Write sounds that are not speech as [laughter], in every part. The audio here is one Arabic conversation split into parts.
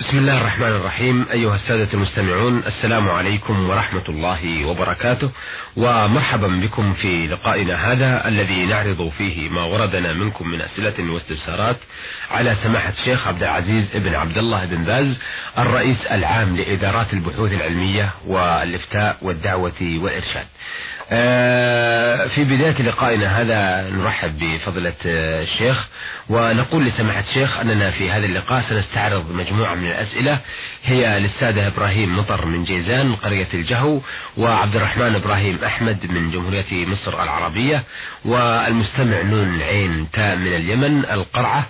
بسم الله الرحمن الرحيم. أيها السادة المستمعون السلام عليكم ورحمة الله وبركاته ومرحبا بكم في لقائنا هذا الذي نعرض فيه ما وردنا منكم من أسئلة واستفسارات على سماحة الشيخ عبد العزيز بن عبد الله بن باز الرئيس العام لإدارات البحوث العلمية والإفتاء والدعوة والإرشاد. في بداية لقائنا هذا نرحب بفضلة آه، الشيخ. ونقول لسماحة الشيخ أننا في هذا اللقاء سنستعرض مجموعة من الأسئلة. هي للسادة إبراهيم مطر من جيزان قرية الجهو وعبد الرحمن إبراهيم أحمد من جمهورية مصر العربية والمستمع نون عين تاء من اليمن القرعة.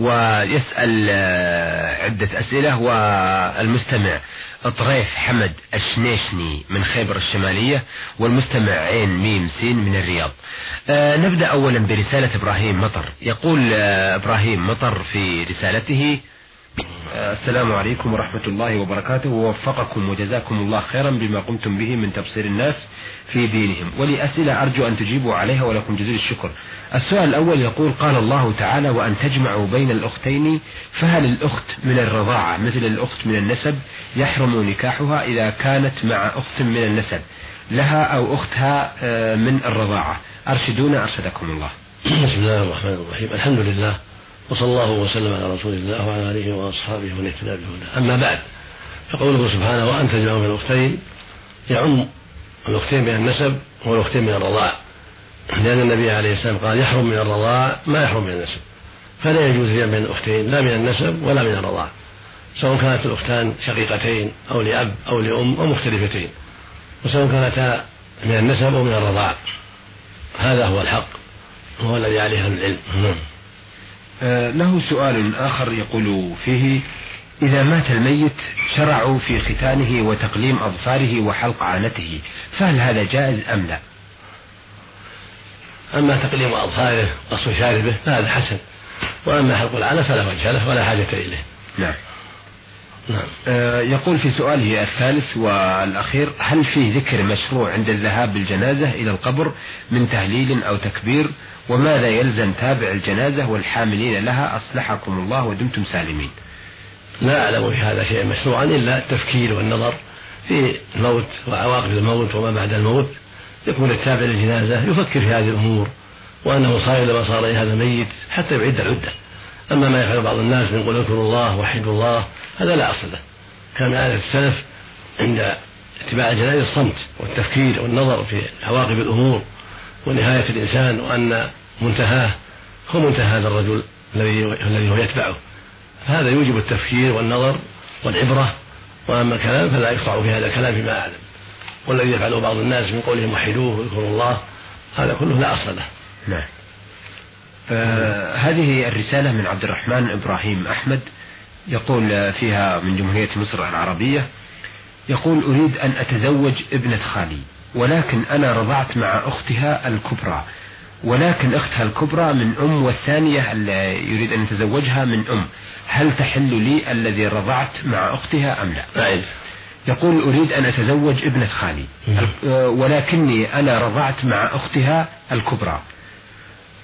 ويسأل آه، عدة أسئلة. والمستمع طريف حمد الشنيشني من خيبر الشمالية والمستمع عين ميم سين من الرياض. آه نبدأ أولا برسالة إبراهيم مطر. يقول آه إبراهيم مطر في رسالته السلام عليكم ورحمة الله وبركاته. ووفقكم وجزاكم الله خيرا بما قمتم به من تبصير الناس في دينهم. ولي أسئلة أرجو أن تجيبوا عليها ولكم جزيل الشكر. السؤال الأول يقول قال الله تعالى وأن تجمعوا بين الأختين فهل الأخت من الرضاعة مثل الأخت من النسب يحرم نكاحها إذا كانت مع أخت من النسب لها أو أختها آه، من الرضاعة؟ أرشدونا أرشدكم الله. بسم الله الرحمن الرحيم. الحمد لله وصلى الله وسلم على رسول الله وعلى آله وأصحابه ومن اهتدى بهداه. أما بعد فقوله سبحانه وان تجمعوا من الأختين يعم الأختين من النسب والأختين من الرضاع. لأن النبي عليه السلام قال يحرم من الرضاع ما يحرم من النسب فلا يجوز الجمع بين الأختين لا من النسب ولا من الرضاع. سواء كانت الأختان شقيقتين أو لأب أو لأم أو مختلفتين. وسواء كانتا من النسب أو من الرضاع. هذا هو الحق وهو الذي عليه أهل العلم. نعم. له سؤال آخر يقول فيه إذا مات الميت شرعوا في ختانه وتقليم أظفاره وحلق عانته فهل هذا جائز أم لا؟ أما تقليم أظفاره وقص شاربه فهذا حسن. وأما حلق العانة فلا وجه له ولا حاجة إليه. نعم. نعم. آه يقول في سؤاله الثالث والأخير هل في ذكر مشروع عند الذهاب بالجنازة إلى القبر من تهليل أو تكبير وماذا يلزم تابع الجنازة والحاملين لها؟ أصلحكم الله ودمتم سالمين. لا أعلم في هذا شيئا مشروعا إلا التفكير والنظر في الموت وعواقب الموت وما بعد الموت. يكون التابع للجنازة يفكر في هذه الأمور وأنه صار لما صار هذا الميت حتى يعد العدة. أما ما يفعل بعض الناس من قول اذكروا الله وحدوا الله هذا لا أصل له. كان عادة السلف عند اتباع الجنائز الصمت والتفكير والنظر في عواقب الأمور ونهاية الإنسان وأن منتهاه هو منتهى هذا الرجل الذي الذي هو يتبعه. فهذا يوجب التفكير والنظر والعبرة وأما الكلام فلا يقطع في هذا الكلام فيما أعلم. والذي يفعله بعض الناس من قولهم وحدوه واذكروا الله هذا كله لا أصل له. نعم. آه هذه الرسالة من عبد الرحمن إبراهيم أحمد يقول فيها من جمهورية مصر العربية يقول أريد أن أتزوج ابنة خالي ولكن أنا رضعت مع أختها الكبرى ولكن أختها الكبرى من أم والثانية يريد أن يتزوجها من أم. هل تحل لي الذي رضعت مع أختها أم لا؟ أعرف يقول أريد أن أتزوج ابنة خالي. ولكني أنا رضعت مع أختها الكبرى.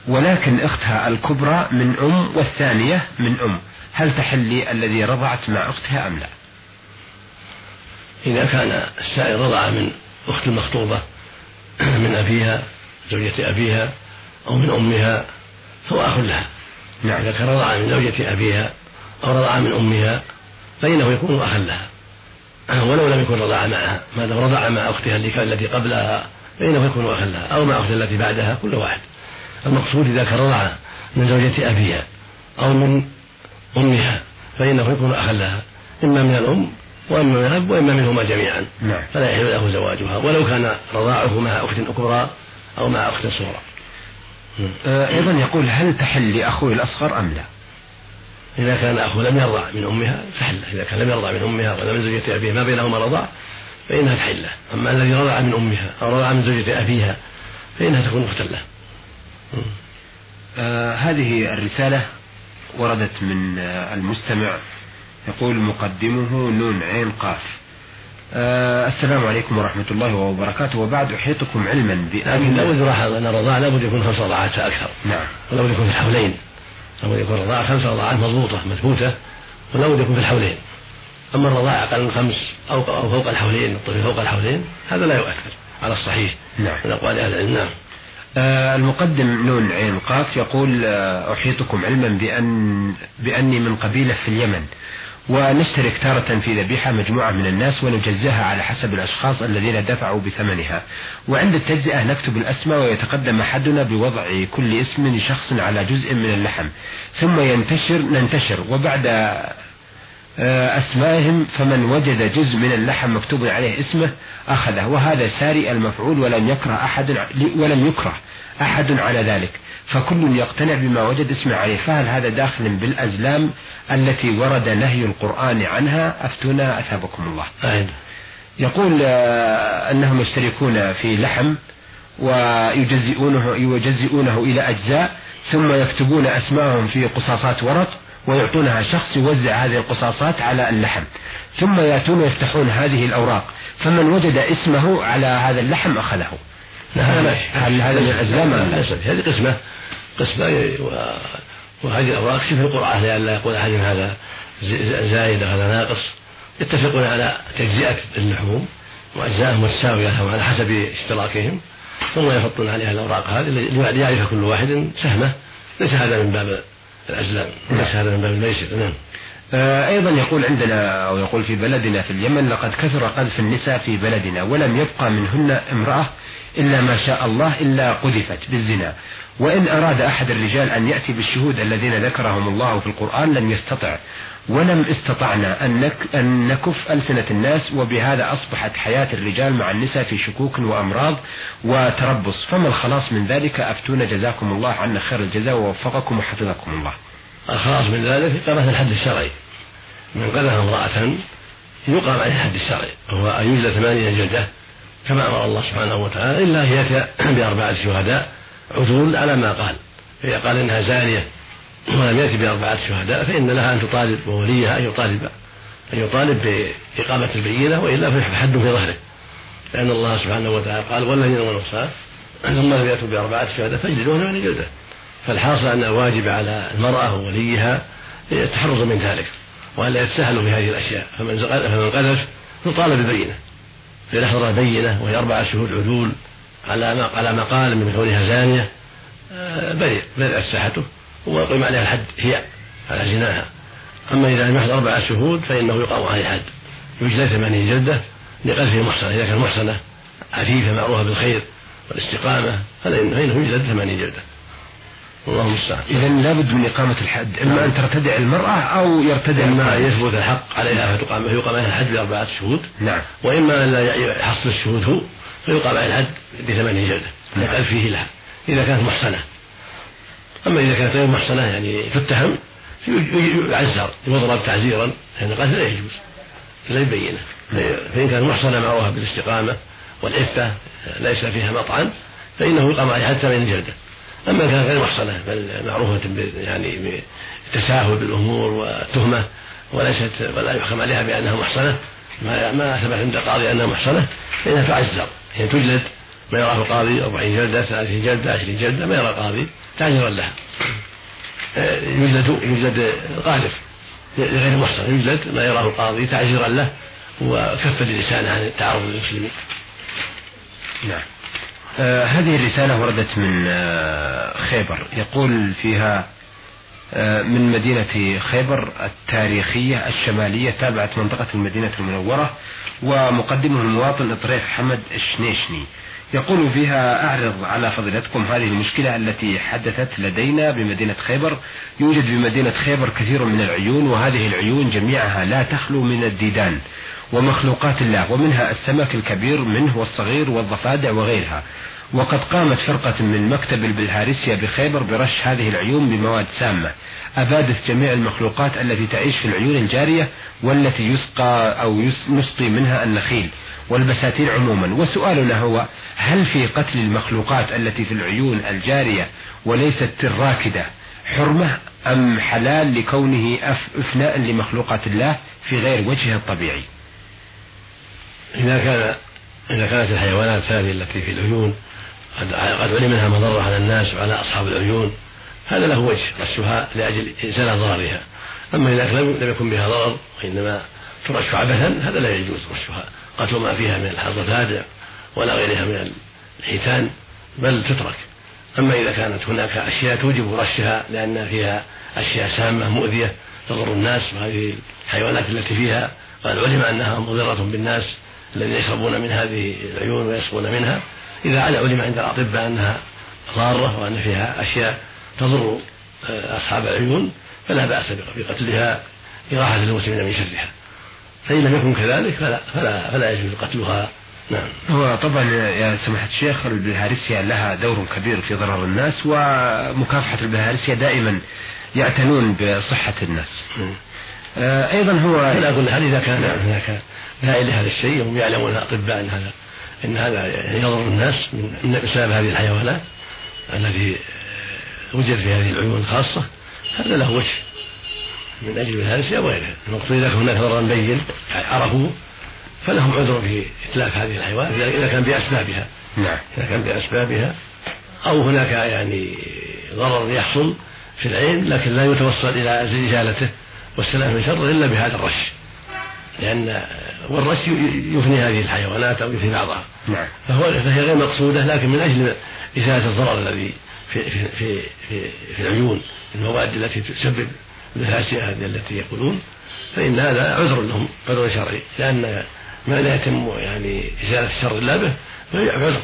ولكن أختها الكبرى من أم والثانية من أم. هل تحل لي الذي رضعت مع أختها أم لا؟ إذا كان السائل رضع من أخت المخطوبة [clears throat] من أبيها زوجة أبيها أو من أمها فهو أخ لها. نعم. إذا كان رضع من زوجة أبيها أو رضع من أمها فإنه يكون أخا لها. ولو لم يكن رضع معها ما دام رضع مع أختها التي قبلها فإنه يكون أخا لها. أو مع أختها التي بعدها كل واحد. المقصود إذا كان رضع من زوجة أبيها أو من أمها فإنه يكون أخا لها. إما من الأم وإما من الأب وإما منهما جميعا. نعم. فلا يحل له زواجها. ولو كان رضاعه مع أخت أكبرى أو مع أخت صغرى. أيضا يقول هل تحل لأخوه الأصغر أم لا؟ إذا كان أخوه لم يرضع من أمها فحل إذا كان لم يرضع من أمها ولا من زوجة أبيها ما بينهما رضاع فإنها تحل له أما الذي رضع من أمها أو رضع من زوجة أبيها فإنها تكون أختا له آه هذه الرسالة وردت من آه المستمع. يقول مقدمه نون عين قاف. آه السلام عليكم ورحمة الله وبركاته. وبعد أحيطكم علما بأن لكن لابد أن الرضاعة لابد يكون خمس رضاعات أكثر. نعم. ولابد يكون في الحولين. لابد يكون الرضاعة خمس رضاعات مضبوطة مثبوتة ولابد يكون في الحولين. أما الرضاعة أقل من خمس أو فوق الحولين الطفل فوق الحولين هذا لا يؤثر على الصحيح. نعم. من أقوال أهل العلم. نعم. آه المقدم نون عين قاف يقول آه أحيطكم علما بأن بأني من قبيلة في اليمن. ونشترك تارة في ذبيحة مجموعة من الناس ونجزئها على حسب الأشخاص الذين دفعوا بثمنها. وعند التجزئة نكتب الأسماء ويتقدم أحدنا بوضع كل اسم لشخص على جزء من اللحم. ثم ينتشر ننتشر. وبعد أسمائهم فمن وجد جزء من اللحم مكتوب عليه اسمه أخذه. وهذا ساري المفعول ولم يكره أحد ولم يكره أحد على ذلك. فكل يقتنع بما وجد اسمه عليه. فهل هذا داخل بالأزلام التي ورد نهي القرآن عنها؟ أفتونا أثابكم الله. أين. يقول آه، أنهم يشتركون في لحم ويجزئونه يجزئونه إلى أجزاء ثم يكتبون أسماءهم في قصاصات ورق ويعطونها شخص يوزع هذه القصاصات على اللحم. ثم يأتون ويفتحون هذه الأوراق. فمن وجد اسمه على هذا اللحم أخذه. لا هل هذا من الأزلام هذه قسمة. قسمة وهذه الأوراق. شبه القرعة لئلا يقول أحد هذا زايد هذا ناقص؟ يتفقون على تجزئة اللحوم وأجزائهم متساوية لهم على حسب اشتراكهم. ثم يحطون عليها الأوراق هذه. ليعرف كل واحد. سهمة. ليس هذا من باب الأزلام. ليس هذا من باب الميسر. نعم. آه، أيضا يقول عندنا أو يقول في بلدنا في اليمن لقد كثر قذف النساء في بلدنا ولم يبقى منهن امرأة إلا ما شاء الله إلا قذفت بالزنا. وإن أراد أحد الرجال أن يأتي بالشهود الذين ذكرهم الله في القرآن لم يستطع. ولم استطعنا أن, نك أن نكف ألسنة الناس وبهذا أصبحت حياة الرجال مع النساء في شكوك وأمراض وتربص. فما الخلاص من ذلك؟ أفتونا جزاكم الله عنا خير الجزاء ووفقكم وحفظكم الله. الخلاص من ذلك إقامة الحد الشرعي. من قذف امرأة يقام عليه الحد الشرعي وهو أن يجلد ثمانية جلدة كما أمر الله سبحانه وتعالى إلا يأتي بأربعة شهداء عدول على ما قال. فإذا قال إنها زانية ولم يأتي بأربعة شهداء فإن لها أن تطالب ووليها أن يطالب أن يطالب بإقامة البينة وإلا فحد في ظهره. لأن الله سبحانه وتعالى قال والذين هم النصارى ثم لم يأتوا بأربعة شهداء فاجلدوهم ثمانية جلدة فالحاصل أن الواجب على المرأة ووليها التحرز من ذلك وألا يتساهلوا في هذه الأشياء. فمن فمن قذف يطالب بالبينة فإذا بينة وهي أربعة شهود عدول على على ما قال من كونها زانية آه، برئ برئت ساحته ويقيم عليها الحد هي على زناها. أما إذا لم يحضر أربعة شهود فإنه يقام عليه الحد يجلد ثمانية جلدة لقذف المحصنة إذا كان محصنة عفيفة معروفة بالخير والاستقامة فإنه يجلد ثمانية جلدة. الله المستعان إذا لابد من إقامة الحد. إما أن ترتدع المرأة أو يرتدع إما أن يثبت الحق عليها فتقام فيقام عليها الحد بأربعة شهود. نعم. وإما أن لا يحصل الشهود هو. فيقام عليه الحد بثمانية جلدة. يقال فيه لها إذا كانت محصنة. أما إذا كانت غير محصنة يعني تتهم يعزر يضرب تعزيرا لأن القتل لا يجوز لا يبينه. فإن كانت محصنة معروفة بالاستقامة والعفة ليس فيها مطعن فإنه يقام عليه حتى من جلدة. أما كانت غير محصنة بل معروفة يعني بالتساهل بالأمور والتهمة وليست ولا يحكم عليها بأنها محصنة ما ما ثبت عند القاضي أنها محصنة فإنها تعزر. هي تجلد ما يراه القاضي 40 جلدة 30 جلدة 20 جلدة ما يرى القاضي تعزيرا لها. آه، يجلد يجلد القاذف لغير محصن يجلد ما يراه القاضي تعزيرا له وكف لسانه عن التعرض للمسلمين. نعم. آه هذه الرسالة وردت من آه خيبر. يقول فيها آه من مدينة خيبر التاريخية الشمالية تابعة منطقة المدينة المنورة ومقدمه المواطن إطريف حمد الشنيشني. يقول فيها أعرض على فضيلتكم هذه المشكلة التي حدثت لدينا بمدينة خيبر. يوجد بمدينة خيبر كثير من العيون وهذه العيون جميعها لا تخلو من الديدان ومخلوقات الله ومنها السمك الكبير منه والصغير والضفادع وغيرها. وقد قامت فرقة من مكتب البلهارسيا بخيبر برش هذه العيون بمواد سامة أبادت جميع المخلوقات التي تعيش في العيون الجارية والتي يسقى أو نسقي منها النخيل والبساتين عموما. وسؤالنا هو هل في قتل المخلوقات التي في العيون الجارية وليست الراكدة حرمة أم حلال لكونه إفناء لمخلوقات الله في غير وجهها الطبيعي؟ إذا كان إذا كانت الحيوانات هذه التي في العيون قد قد علم منها مضرة على الناس وعلى أصحاب العيون. هذا له وجه غشها لأجل إزالة ضررها أما إذا لم يكن بها ضرر وإنما ترش عبثا هذا لا يجوز رشها قتل ما فيها من الضفادع ولا غيرها من الحيتان بل تترك. أما إذا كانت هناك أشياء توجب رشها لأن فيها أشياء سامة مؤذية تضر الناس وهذه الحيوانات التي فيها. قد علم أنها مضرة بالناس الذين يشربون من هذه العيون ويسقون منها. إذا علم عند الأطباء أنها ضارة وأن فيها أشياء تضر آه، أصحاب العيون فلا بأس بقتلها إراحة المسلمين من شرها. فإن لم يكن كذلك فلا فلا فلا يجوز قتلها. نعم. هو طبعا يا سماحة الشيخ البلهارسيا لها دور كبير في ضرر الناس ومكافحة البلهارسيا دائما يعتنون بصحة الناس. نعم. آه أيضا هو على كل حال إذا كان هناك داعي لهذا الشيء وهم يعلمون الأطباء أن هذا أن هذا يضر الناس من بسبب هذه الحيوانات التي وجد في هذه العيون الخاصة. هذا له وجه من أجل الهرسة وغيرها. المقصود إذا كان هناك ضرر بين عرفوه فلهم عذر في إتلاف هذه الحيوانات إذا كان بأسبابها. نعم. إذا كان بأسبابها. أو هناك يعني ضرر يحصل في العين لكن لا يتوصل إلى إزالته والسلام من شره إلا بهذا الرش. لأن والرش يفني هذه الحيوانات أو يفني بعضها. نعم. فهو فهي غير مقصودة لكن من أجل إزالة الضرر الذي في في في في, في العيون المواد التي تسبب الهاسئة هذه التي يقولون فإن هذا عذر لهم عذر شرعي. لأن ما لا يتم يعني إزالة الشر إلا به فهي عذر.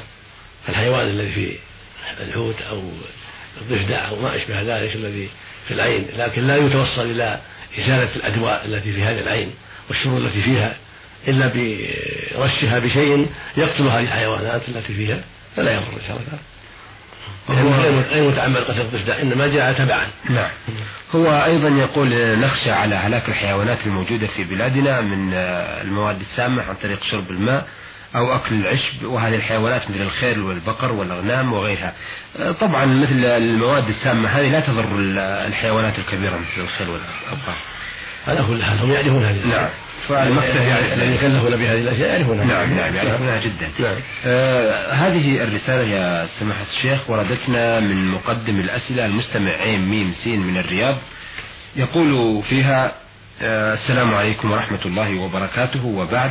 الحيوان الذي في الحوت أو الضفدع أو ما أشبه ذلك الذي في العين لكن لا يتوصل إلى إزالة الأدواء التي في هذه العين. والشرور التي فيها إلا برشها بشيء يقتل هذه الحيوانات التي فيها فلا يضر إن شاء الله يعني غير متعمد قتل الضفدع إنما جاء تبعا. نعم. هو أيضا يقول نخشى على هلاك الحيوانات الموجودة في بلادنا من المواد السامة عن طريق شرب الماء أو أكل العشب وهذه الحيوانات مثل الخيل والبقر والأغنام وغيرها. طبعا مثل المواد السامة هذه لا تضر الحيوانات الكبيرة مثل الخيل والأبقار. على كل حال هم يعرفون هذه نعم. يعني الذين يكلفون بهذه الأشياء يعرفونها. نعم نعم يعرفونها جدا. نعم. آه هذه الرسالة يا سماحة الشيخ وردتنا من مقدم الأسئلة المستمع عين ميم سين من الرياض. يقول فيها آه السلام عليكم ورحمة الله وبركاته. وبعد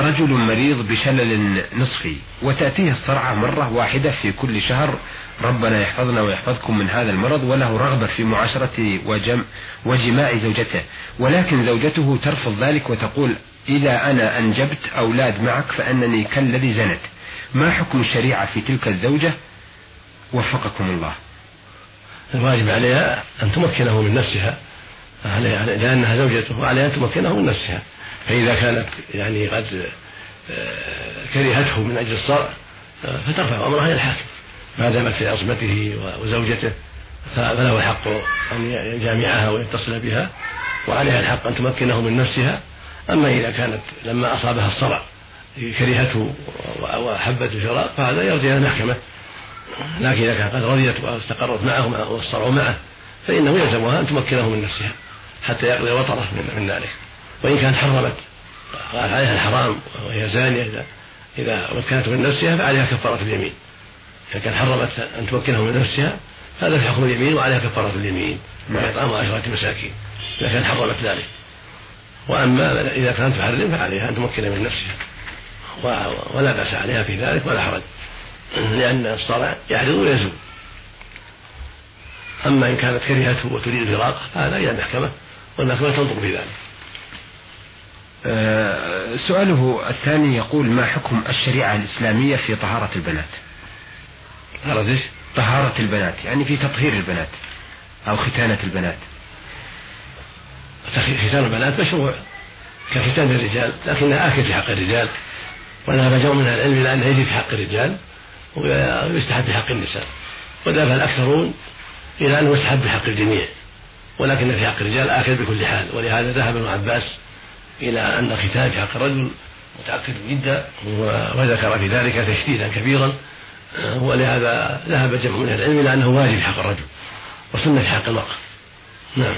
رجل مريض بشلل نصفي. وتأتيه الصرعة مرة واحدة في كل شهر. ربنا يحفظنا ويحفظكم من هذا المرض وله رغبة في معاشرة وجم وجماع زوجته. ولكن زوجته ترفض ذلك وتقول إذا أنا أنجبت أولاد معك فأنني كالذي زنت. ما حكم الشريعة في تلك الزوجة؟ وفقكم الله. الواجب عليها أن تمكنه من نفسها لأنها زوجته وعليها أن تمكنه من نفسها. فإذا كانت يعني قد آه، كرهته من أجل الصرع آه، فترفع أمرها إلى الحاكم. ما دامت في عصمته وزوجته فله الحق أن يجامعها ويتصل بها وعليها الحق أن تمكنه من نفسها. أما إذا كانت لما أصابها الصرع كرهته وحبت الفراق فهذا يرجع إلى المحكمة. لكن إذا كان قد رضيت واستقرت معه والصرع معه فإنه يلزمها أن تمكنه من نفسها حتى يقضي وطره من ذلك. وإن كان حرمت قال عليها الحرام وهي زانية إذا إذا مكنته من نفسها فعليها كفارة اليمين. إذا كان حرمت أن تمكنه من نفسها هذا في حكم اليمين وعليها كفارة اليمين وإطعام عشرة مساكين إذا كان حرمت ذلك. وأما إذا كانت تحرم فعليها أن تمكن من نفسها. ولا بأس عليها في ذلك ولا حرج. لأن الصرع يعرض ويزول. أما إن كانت كرهته وتريد فراقه فهذا إلى المحكمة والمحكمة تنظر في ذلك سؤاله الثاني يقول ما حكم الشريعة الإسلامية في طهارة البنات؟ طهارة إيش؟ طهارة البنات يعني في تطهير البنات أو ختانة البنات. ختان البنات مشروع كختان الرجال لكنها آكل في حق الرجال. وذهب جمع من العلم إلى أنه يجب في حق الرجال ويستحب في حق النساء. وذهب الأكثرون إلى أنه يستحب في حق الجميع. ولكن في حق الرجال آكل بكل حال. ولهذا ذهب ابن عباس إلى أن الختان في حق الرجل متأكد جدا وذكر في ذلك تشديدا كبيرا ولهذا ذهب جمع من العلم إلى أنه واجب حق الرجل وسنة في حق المرأة. نعم.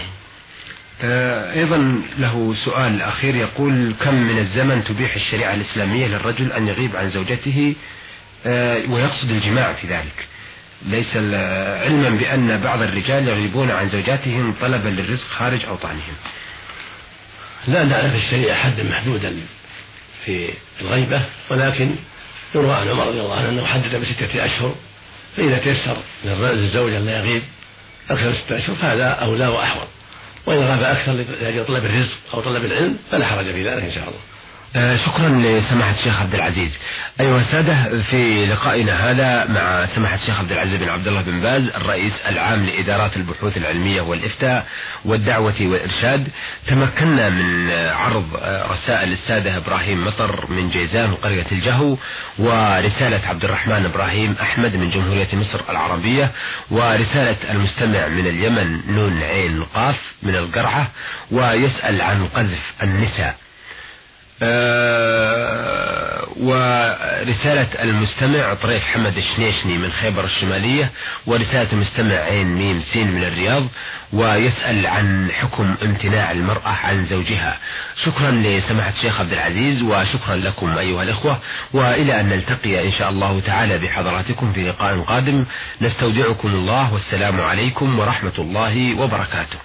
آه، أيضا له سؤال أخير يقول كم من الزمن تبيح الشريعة الإسلامية للرجل أن يغيب عن زوجته؟ آه، ويقصد الجماع في ذلك. ليس علما بأن بعض الرجال يغيبون عن زوجاتهم طلبا للرزق خارج أوطانهم. لا نعلم في الشريعة حدا محدودا في الغيبة ولكن يروى عن عمر رضي الله عنه أنه حدد بستة أشهر فإذا تيسر للزوج أن لا يغيب أكثر من ستة أشهر فهذا أولى وأحوط. وإن غاب أكثر لأجل طلب الرزق أو طلب العلم فلا حرج في ذلك إن شاء الله. شكرا لسماحة الشيخ عبد العزيز. أيها السادة في لقائنا هذا مع سماحة الشيخ عبد العزيز بن عبد الله بن باز الرئيس العام لإدارات البحوث العلمية والإفتاء والدعوة والإرشاد. تمكنا من عرض رسائل السادة إبراهيم مطر من جيزان قرية الجهو ورسالة عبد الرحمن إبراهيم أحمد من جمهورية مصر العربية ورسالة المستمع من اليمن نون عين قاف من القرعة ويسأل عن قذف النساء. آه، ورسالة المستمع طريف حمد الشنيشني من خيبر الشمالية ورسالة المستمع عين ميم سين من الرياض ويسأل عن حكم امتناع المرأة عن زوجها. شكرا لسماحة الشيخ عبد العزيز وشكرا لكم أيها الإخوة وإلى أن نلتقي إن شاء الله تعالى بحضراتكم في لقاء قادم. نستودعكم الله والسلام عليكم ورحمة الله وبركاته.